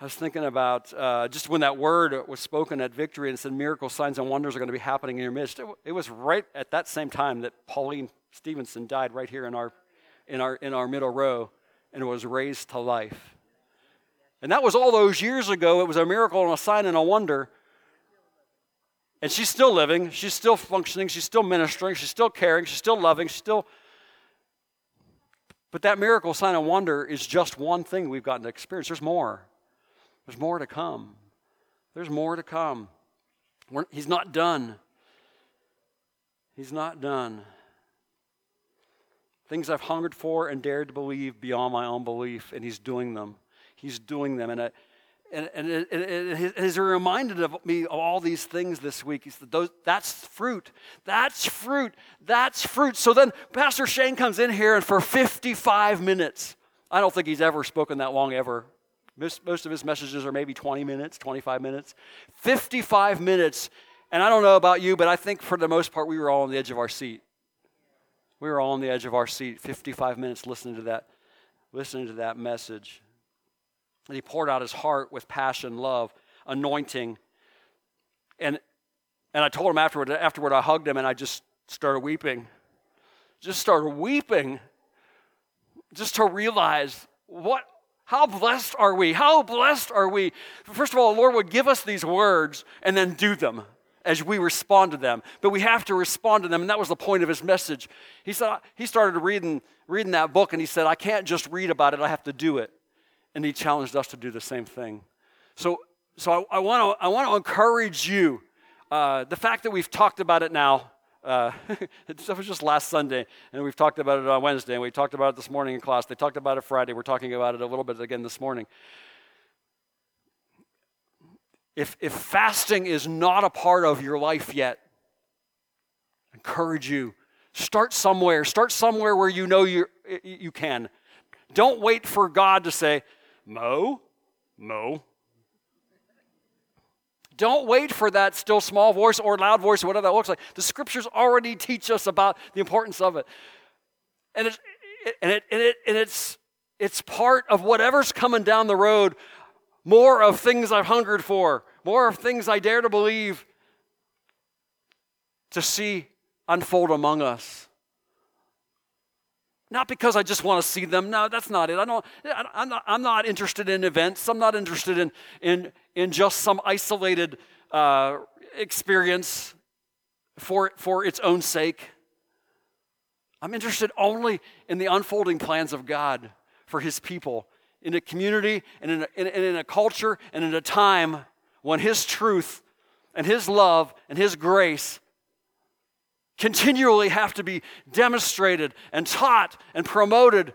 I was thinking about uh, just when that word was spoken at victory and said miracles, signs, and wonders are going to be happening in your midst. It, it, was right at that same time that Pauline Stevenson died right here in our, in, our, in our middle row and was raised to life. And that was all those years ago. It was a miracle and a sign and a wonder. And she's still living, she's still functioning, she's still ministering, she's still caring, she's still loving, she's still. But that miracle, sign, and wonder is just one thing we've gotten to experience. There's more. There's more to come. There's more to come. We're, he's not done. He's not done. Things I've hungered for and dared to believe beyond my own belief, and He's doing them. He's doing them. And, I, and, and it, it, it, reminded of me of all these things this week. He said, those, that's fruit. That's fruit. That's fruit. So then Pastor Shane comes in here, and for 55 minutes, I don't think he's ever spoken that long ever most, most of his messages are maybe 20 minutes, 25 minutes. 55 minutes. And I don't know about you, but I think for the most part, we were all on the edge of our seat. We were all on the edge of our seat, 55 minutes listening to that, listening to that message. And he poured out his heart with passion, love, anointing. And, and I told him afterward, afterward, I hugged him and I just started weeping. Just started weeping. Just to realize what how blessed are we? How blessed are we? First of all, the Lord would give us these words and then do them as we respond to them. But we have to respond to them, and that was the point of his message. He said he started reading, reading that book, and he said, I can't just read about it, I have to do it. And he challenged us to do the same thing. So, so I, want to I want to encourage you. Uh, the fact that we've talked about it now uh, (laughs) it was just last Sunday, and we've talked about it on Wednesday, and we talked about it this morning in class. They talked about it Friday. We're talking about it a little bit again this morning. If, if fasting is not a part of your life yet, I encourage you start somewhere. Start somewhere where you know you you can. Don't wait for God to say, Mo, Mo, don't wait for that still small voice or loud voice or whatever that looks like. The scriptures already teach us about the importance of it. And it's, and it, and it, and it's, it's part of whatever's coming down the road. More of things I've hungered for, more of things I dare to believe to see unfold among us. Not because I just want to see them. No, that's not it. I don't, I'm, not, I'm not interested in events. I'm not interested in, in, in just some isolated uh, experience for, for its own sake. I'm interested only in the unfolding plans of God for His people in a community and in a, in, in a culture and in a time when His truth and His love and His grace continually have to be demonstrated and taught and promoted.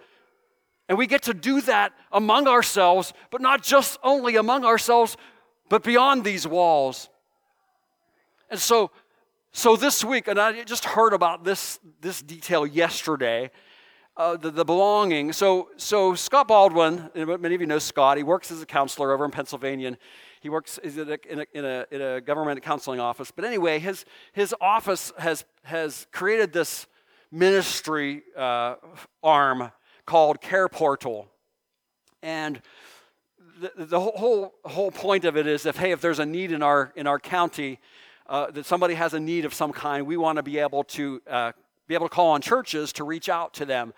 And we get to do that among ourselves, but not just only among ourselves, but beyond these walls. And so, so this week, and I just heard about this, this detail yesterday, uh, the, the belonging. So, so Scott Baldwin, many of you know Scott, he works as a counselor over in Pennsylvania. He works in a, in a, in a, in a government counseling office. But anyway, his, his office has, has created this ministry uh, arm called Care Portal. And the, the whole, whole point of it is if, hey, if there's a need in our, in our county, uh, that somebody has a need of some kind, we want to be able to uh, be able to call on churches to reach out to them.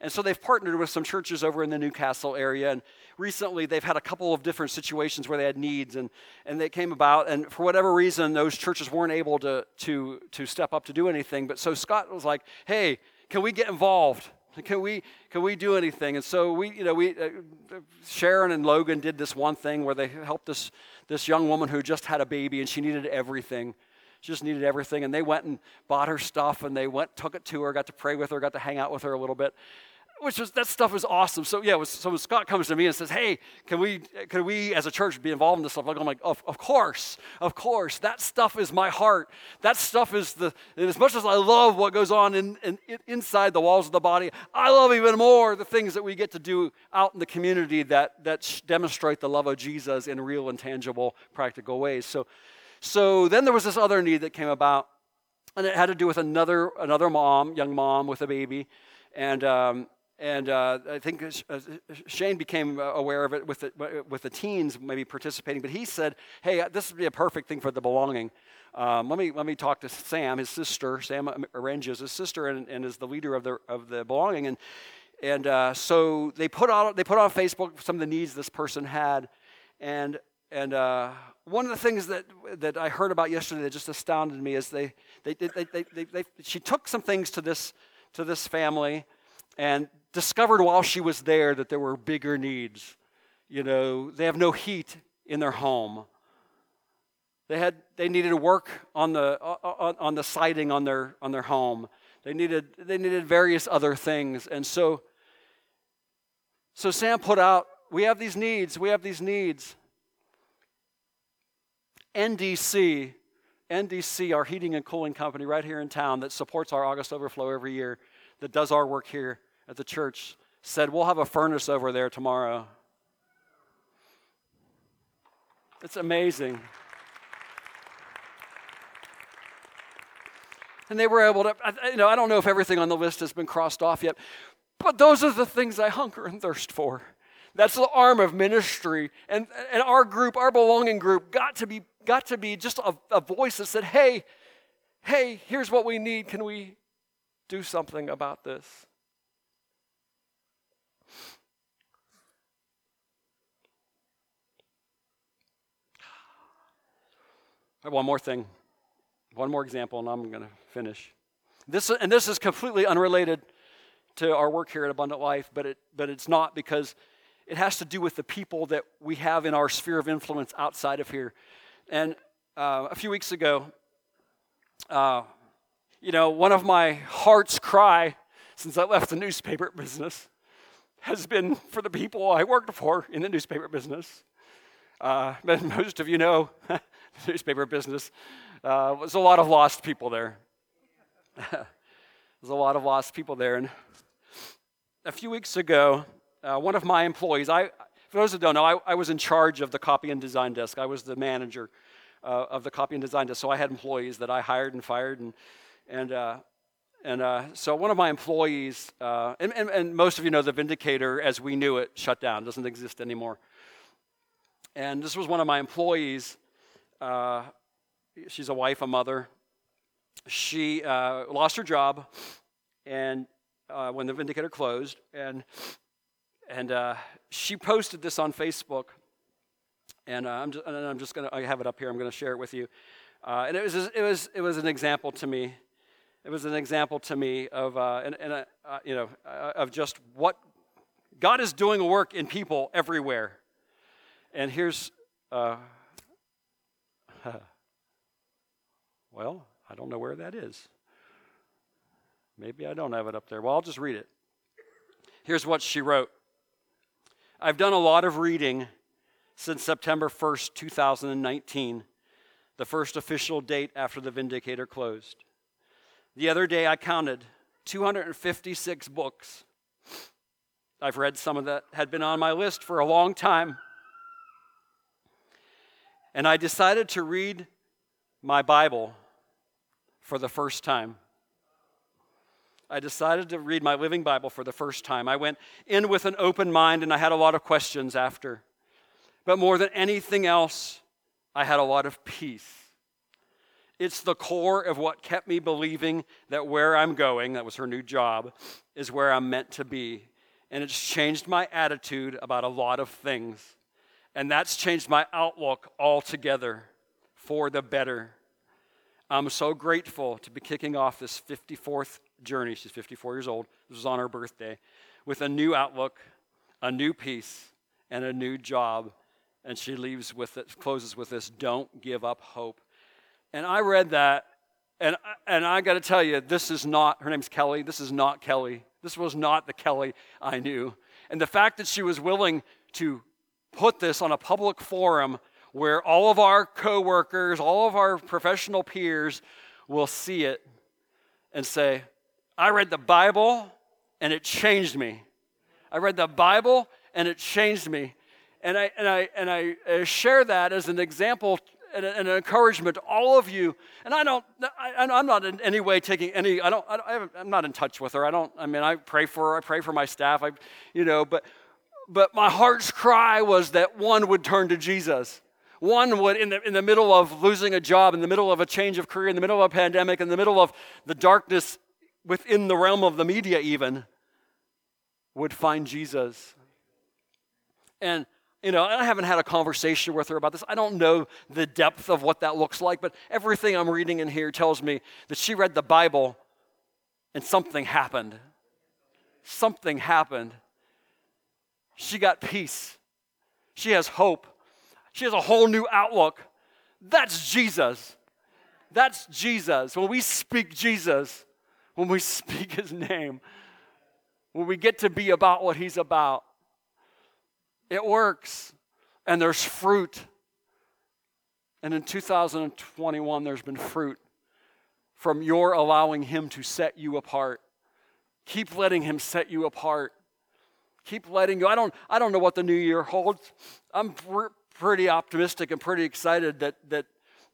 And so they've partnered with some churches over in the New Castle area. And recently they've had a couple of different situations where they had needs and, and they came about. And for whatever reason, those churches weren't able to, to, to step up to do anything. But so Scott was like, hey, can we get involved? Can we, can we do anything? And so we, you know, we, uh, Sharon and Logan did this one thing where they helped this, this young woman who just had a baby and she needed everything. She just needed everything. And they went and bought her stuff and they went, took it to her, got to pray with her, got to hang out with her a little bit which was that stuff was awesome. So yeah, was, so when Scott comes to me and says, "Hey, can we can we as a church be involved in this stuff?" I'm like, "Of, of course, of course. That stuff is my heart. That stuff is the. as much as I love what goes on in, in, inside the walls of the body, I love even more the things that we get to do out in the community that that demonstrate the love of Jesus in real and tangible, practical ways. So, so then there was this other need that came about, and it had to do with another another mom, young mom with a baby, and. Um, and uh, I think uh, Shane became uh, aware of it with the, with the teens maybe participating. But he said, "Hey, uh, this would be a perfect thing for the belonging. Um, let me let me talk to Sam, his sister. Sam arranges his sister and, and is the leader of the of the belonging. And and uh, so they put on they put on Facebook some of the needs this person had, and and uh, one of the things that, that I heard about yesterday that just astounded me is they, they, they, they, they, they, she took some things to this, to this family and discovered while she was there that there were bigger needs. You know, they have no heat in their home. They, had, they needed to work on the, on, on the siding on their, on their home. They needed, they needed various other things. And so, so Sam put out, we have these needs, we have these needs. NDC, NDC, our heating and cooling company right here in town that supports our August Overflow every year, that does our work here, at the church said, We'll have a furnace over there tomorrow. It's amazing. And they were able to, you know, I don't know if everything on the list has been crossed off yet, but those are the things I hunger and thirst for. That's the arm of ministry. And, and our group, our belonging group, got to be, got to be just a, a voice that said, hey, hey, here's what we need. Can we do something about this? One more thing, one more example, and I'm going to finish. This, and this is completely unrelated to our work here at Abundant Life, but, it, but it's not because it has to do with the people that we have in our sphere of influence outside of here. And uh, a few weeks ago, uh, you know, one of my heart's cry since I left the newspaper (laughs) business has been for the people I worked for in the newspaper business. Uh, but most of you know (laughs) (laughs) newspaper business. Uh, there's a lot of lost people there. (laughs) there's a lot of lost people there. And a few weeks ago, uh, one of my employees, I, for those who don't know, I, I, was in charge of the copy and design desk. I was the manager uh, of the copy and design desk. So I had employees that I hired and fired. And, and, uh, and uh, so one of my employees, uh, and, and, and most of you know the Vindicator as we knew it shut down, doesn't exist anymore. And this was one of my employees uh, she's a wife, a mother. She uh, lost her job, and uh, when the Vindicator closed, and and uh, she posted this on Facebook, and uh, I'm just, and I'm just gonna I have it up here. I'm gonna share it with you, uh, and it was it was it was an example to me. It was an example to me of and, and you know of just what God is doing a work in people everywhere. And here's (laughs) well, I don't know where that is. Maybe I don't have it up there. Well, I'll just read it. Here's what she wrote I've done a lot of reading since September 1st, 2019, the first official date after the Vindicator closed. The other day I counted 256 books. I've read some of that had been on my list for a long time. And I decided to read my Bible for the first time. I decided to read my Living Bible for the first time. I went in with an open mind and I had a lot of questions after. But more than anything else, I had a lot of peace. It's the core of what kept me believing that where I'm going, that was her new job, is where I'm meant to be. And it's changed my attitude about a lot of things. And that's changed my outlook altogether for the better. I'm so grateful to be kicking off this 54th journey. She's 54 years old. This was on her birthday. With a new outlook, a new peace, and a new job. And she leaves with it, closes with this don't give up hope. And I read that And, and I got to tell you, this is not, her name's Kelly. This is not Kelly. This was not the Kelly I knew. And the fact that she was willing to put this on a public forum where all of our coworkers, all of our professional peers will see it and say, I read the Bible and it changed me. I read the Bible and it changed me. And I, and I, and I uh, share that as an example and an encouragement to all of you. And I don't, I, am not in any way taking any, I don't, I am not in touch with her. I don't, I mean, I pray for her, I pray for my staff, I, you know, but, but my heart's cry was that one would turn to Jesus. One would, in the, in the middle of losing a job, in the middle of a change of career, in the middle of a pandemic, in the middle of the darkness within the realm of the media, even, would find Jesus. And you know, I haven't had a conversation with her about this. I don't know the depth of what that looks like, but everything I'm reading in here tells me that she read the Bible and something happened. Something happened. She got peace. She has hope. She has a whole new outlook. That's Jesus. That's Jesus. When we speak Jesus, when we (laughs) speak his name, when we get to be about what he's about, it works. And there's fruit. And in 2021, there's been fruit from your allowing Him to set you apart. Keep letting Him set you apart. Keep letting go. I don't, I don't know what the new year holds. I'm pr- pretty optimistic and pretty excited that, that,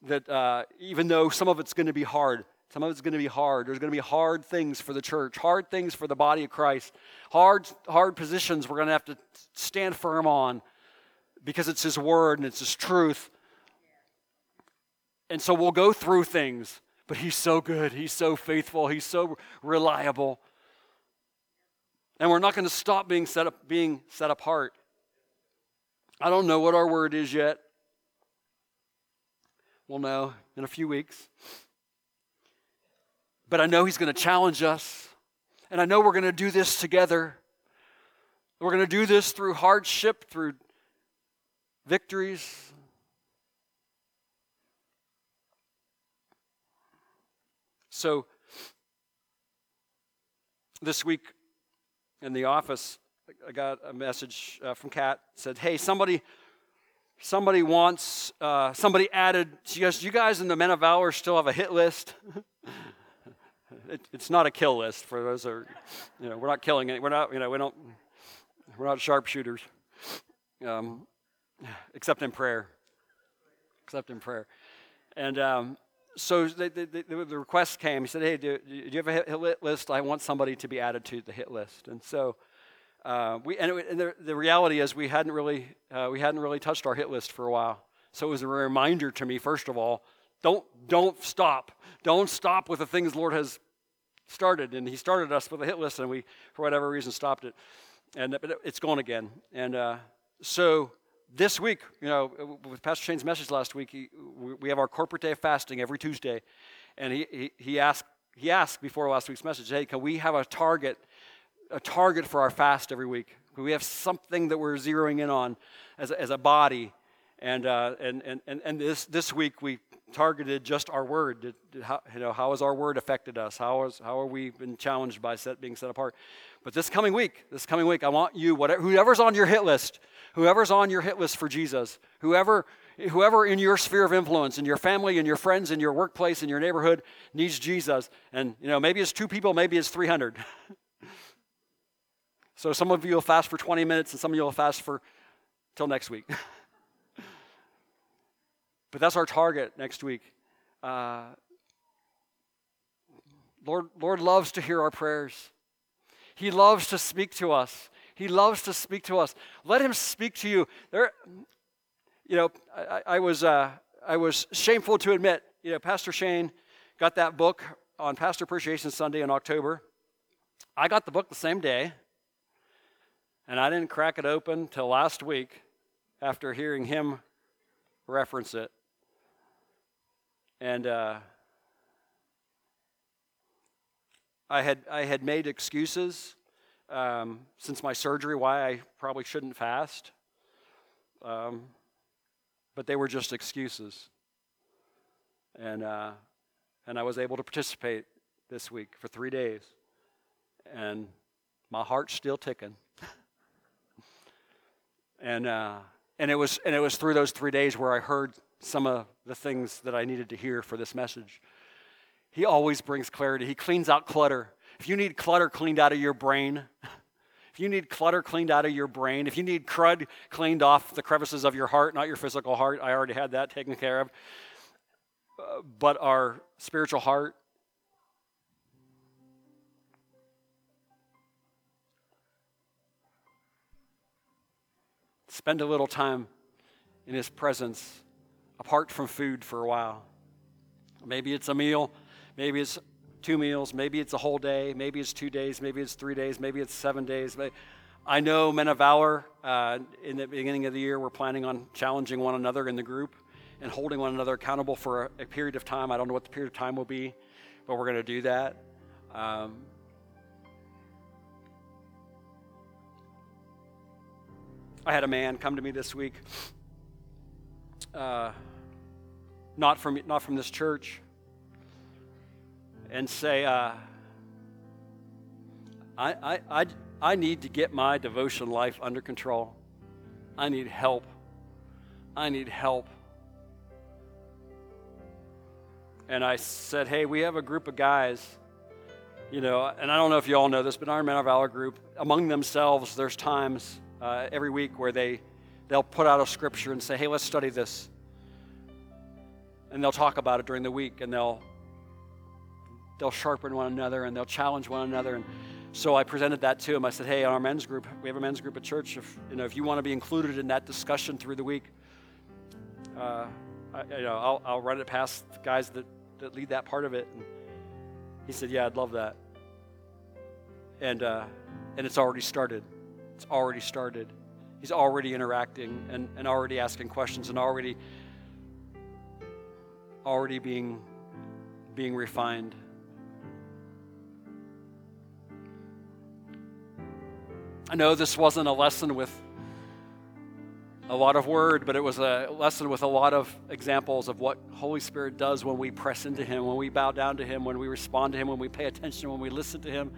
that uh, even though some of it's going to be hard, some of it's going to be hard. There's going to be hard things for the church, hard things for the body of Christ, hard, hard positions we're going to have to stand firm on because it's His word and it's His truth. And so we'll go through things, but He's so good. He's so faithful. He's so reliable. And we're not going to stop being set, up, being set apart. I don't know what our word is yet. We'll know in a few weeks. But I know He's going to challenge us. And I know we're going to do this together. We're going to do this through hardship, through victories. So, this week in the office, I got a message uh, from Kat. Said, "Hey, somebody, somebody wants, uh, somebody added. She goes, you guys in the Men of Valor still have a hit list." (laughs) it, it's not a kill list for those are, you know, we're not killing it. We're not, you know, we don't, we're not sharpshooters, um, except in prayer. Except in prayer. And um, so the, the, the, request came. He said, Hey, do, do you have a hit list? I want somebody to be added to the hit list. And so uh, we, and, it, and the, the, reality is we hadn't really, uh, we hadn't really touched our hit list for a while. So it was a reminder to me, first of all, don't, don't stop. Don't stop with the things the Lord has started, and he started us with a hit list, and we, for whatever reason, stopped it. And but it's gone again. And uh, so this week, you know, with Pastor Shane's message last week, he, we have our corporate day of fasting every Tuesday, and he, he, he asked he asked before last week's message, hey, can we have a target, a target for our fast every week? Can we have something that we're zeroing in on as a, as a body? And, uh, and, and, and, and this, this week we targeted just our word. Did, did, how, you know, how has our word affected us? How, is, how are we been challenged by set, being set apart? But this coming week, this coming week, I want you, whatever, whoever's on your hit list, whoever's on your hit list for Jesus, whoever, whoever in your sphere of influence, in your family, in your friends, in your workplace, in your neighborhood needs Jesus. And, you know, maybe it's two people, maybe it's 300. (laughs) so some of you will fast for 20 minutes and some of you will fast for till next week. (laughs) But that's our target next week. Uh, Lord, Lord loves to hear our prayers. He loves to speak to us. He loves to speak to us. Let him speak to you. There, you know, I, I was uh, I was shameful to admit. You know, Pastor Shane got that book on Pastor Appreciation Sunday in October. I got the book the same day, and I didn't crack it open till last week after hearing him reference it. And uh, I, had, I had made excuses um, since my surgery why I probably shouldn't fast. Um, but they were just excuses. And, uh, and I was able to participate this week for three days. And my heart's still ticking. (laughs) and, uh, and, it was, and it was through those three days where I heard some of the things that I needed to hear for this message. He always brings clarity, He cleans out clutter. If you need clutter cleaned out of your brain, (laughs) if you need clutter cleaned out of your brain, if you need crud cleaned off the crevices of your heart, not your physical heart, I already had that taken care of, uh, but our spiritual heart, spend a little time in His presence apart from food for a while. Maybe it's a meal, maybe it's two meals, maybe it's a whole day, maybe it's two days, maybe it's three days, maybe it's seven days. I know Men of Valor, uh, in the beginning of the year, we're planning on challenging one another in the group and holding one another accountable for a, a period of time. I don't know what the period of time will be, but we're going to do that. Um, I had a man come to me this week, uh, not from not from this church, and say, uh, I, I, I, I need to get my devotion life under control. I need help. I need help. And I said, Hey, we have a group of guys, you know, and I don't know if you all know this, but our Men of Valor group, among themselves, there's times uh, every week where they, they'll put out a scripture and say, Hey, let's study this. And they'll talk about it during the week and they'll they'll sharpen one another and they'll challenge one another. And so I presented that to him. I said, "Hey, on our men's group, we have a men's group at church. If you know, if you want to be included in that discussion through the week, uh, I, you know, I'll, I'll run it past the guys that, that lead that part of it." And he said, "Yeah, I'd love that." And uh, and it's already started. It's already started. He's already interacting and, and already asking questions and already already being being refined. I know this wasn't a lesson with a lot of word, but it was a lesson with a lot of examples of what Holy Spirit does when we press into Him, when we bow down to Him, when we respond to Him, when we pay attention, when we listen to Him.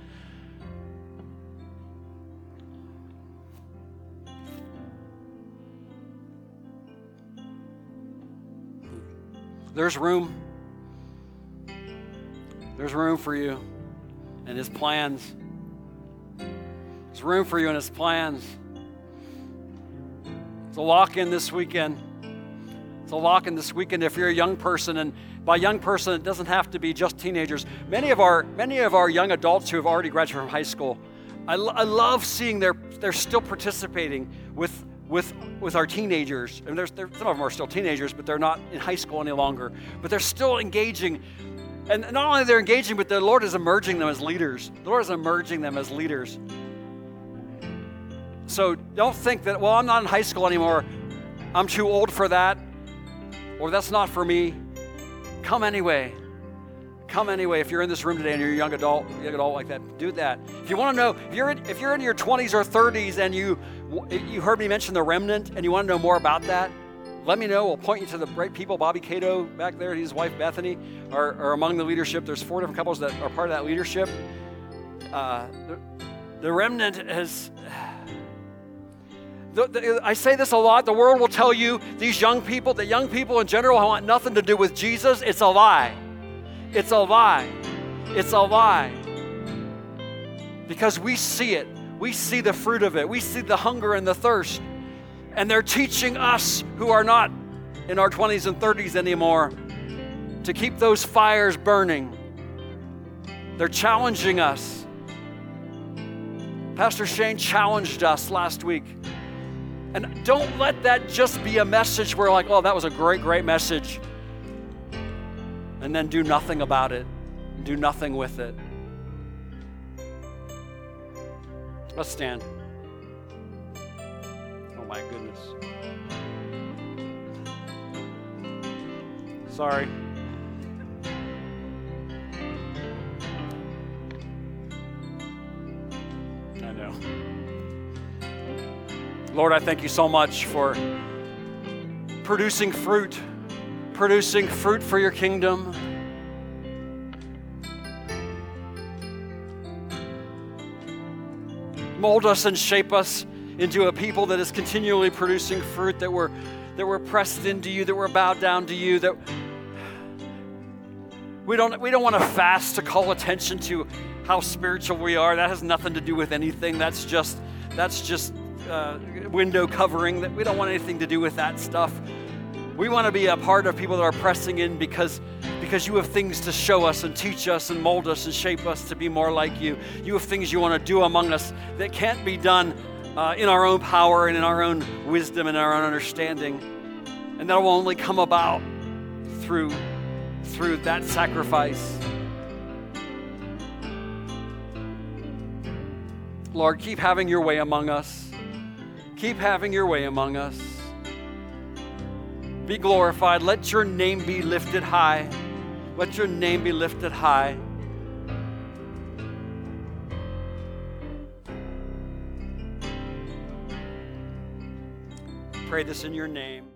There's room. There's room for you and His plans. There's room for you in His plans. It's a lock in this weekend. It's a lock in this weekend if you're a young person. And by young person, it doesn't have to be just teenagers. Many of our, many of our young adults who have already graduated from high school, I, I love seeing they're, they're still participating with, with, with our teenagers. I mean, there's, some of them are still teenagers, but they're not in high school any longer. But they're still engaging. And not only they're engaging, but the Lord is emerging them as leaders. The Lord is emerging them as leaders. So don't think that, well, I'm not in high school anymore. I'm too old for that. Or that's not for me. Come anyway. Come anyway. If you're in this room today and you're a young adult, young adult like that, do that. If you want to know, if you're in, if you're in your 20s or 30s and you you heard me mention the remnant and you want to know more about that, let me know. We'll point you to the right people. Bobby Cato back there, his wife Bethany are, are among the leadership. There's four different couples that are part of that leadership. Uh, the, the remnant has the, the, I say this a lot. The world will tell you, these young people, that young people in general want nothing to do with Jesus. It's a lie. It's a lie. It's a lie. Because we see it. We see the fruit of it. We see the hunger and the thirst. And they're teaching us who are not in our 20s and 30s anymore to keep those fires burning. They're challenging us. Pastor Shane challenged us last week and don't let that just be a message where, like, oh, that was a great, great message. And then do nothing about it, do nothing with it. Let's stand. Oh, my goodness. Sorry. I know. Lord, I thank you so much for producing fruit, producing fruit for your kingdom. Mold us and shape us into a people that is continually producing fruit, that we're, that we're pressed into you, that we're bowed down to you, that we don't, we don't want to fast to call attention to how spiritual we are. That has nothing to do with anything. That's just, that's just uh, window covering. That we don't want anything to do with that stuff. We want to be a part of people that are pressing in because, because you have things to show us and teach us and mold us and shape us to be more like you. You have things you want to do among us that can't be done uh, in our own power and in our own wisdom and our own understanding. And that will only come about through, through that sacrifice. Lord, keep having your way among us. Keep having your way among us be glorified. Let your name be lifted high. Let your name be lifted high. Pray this in your name.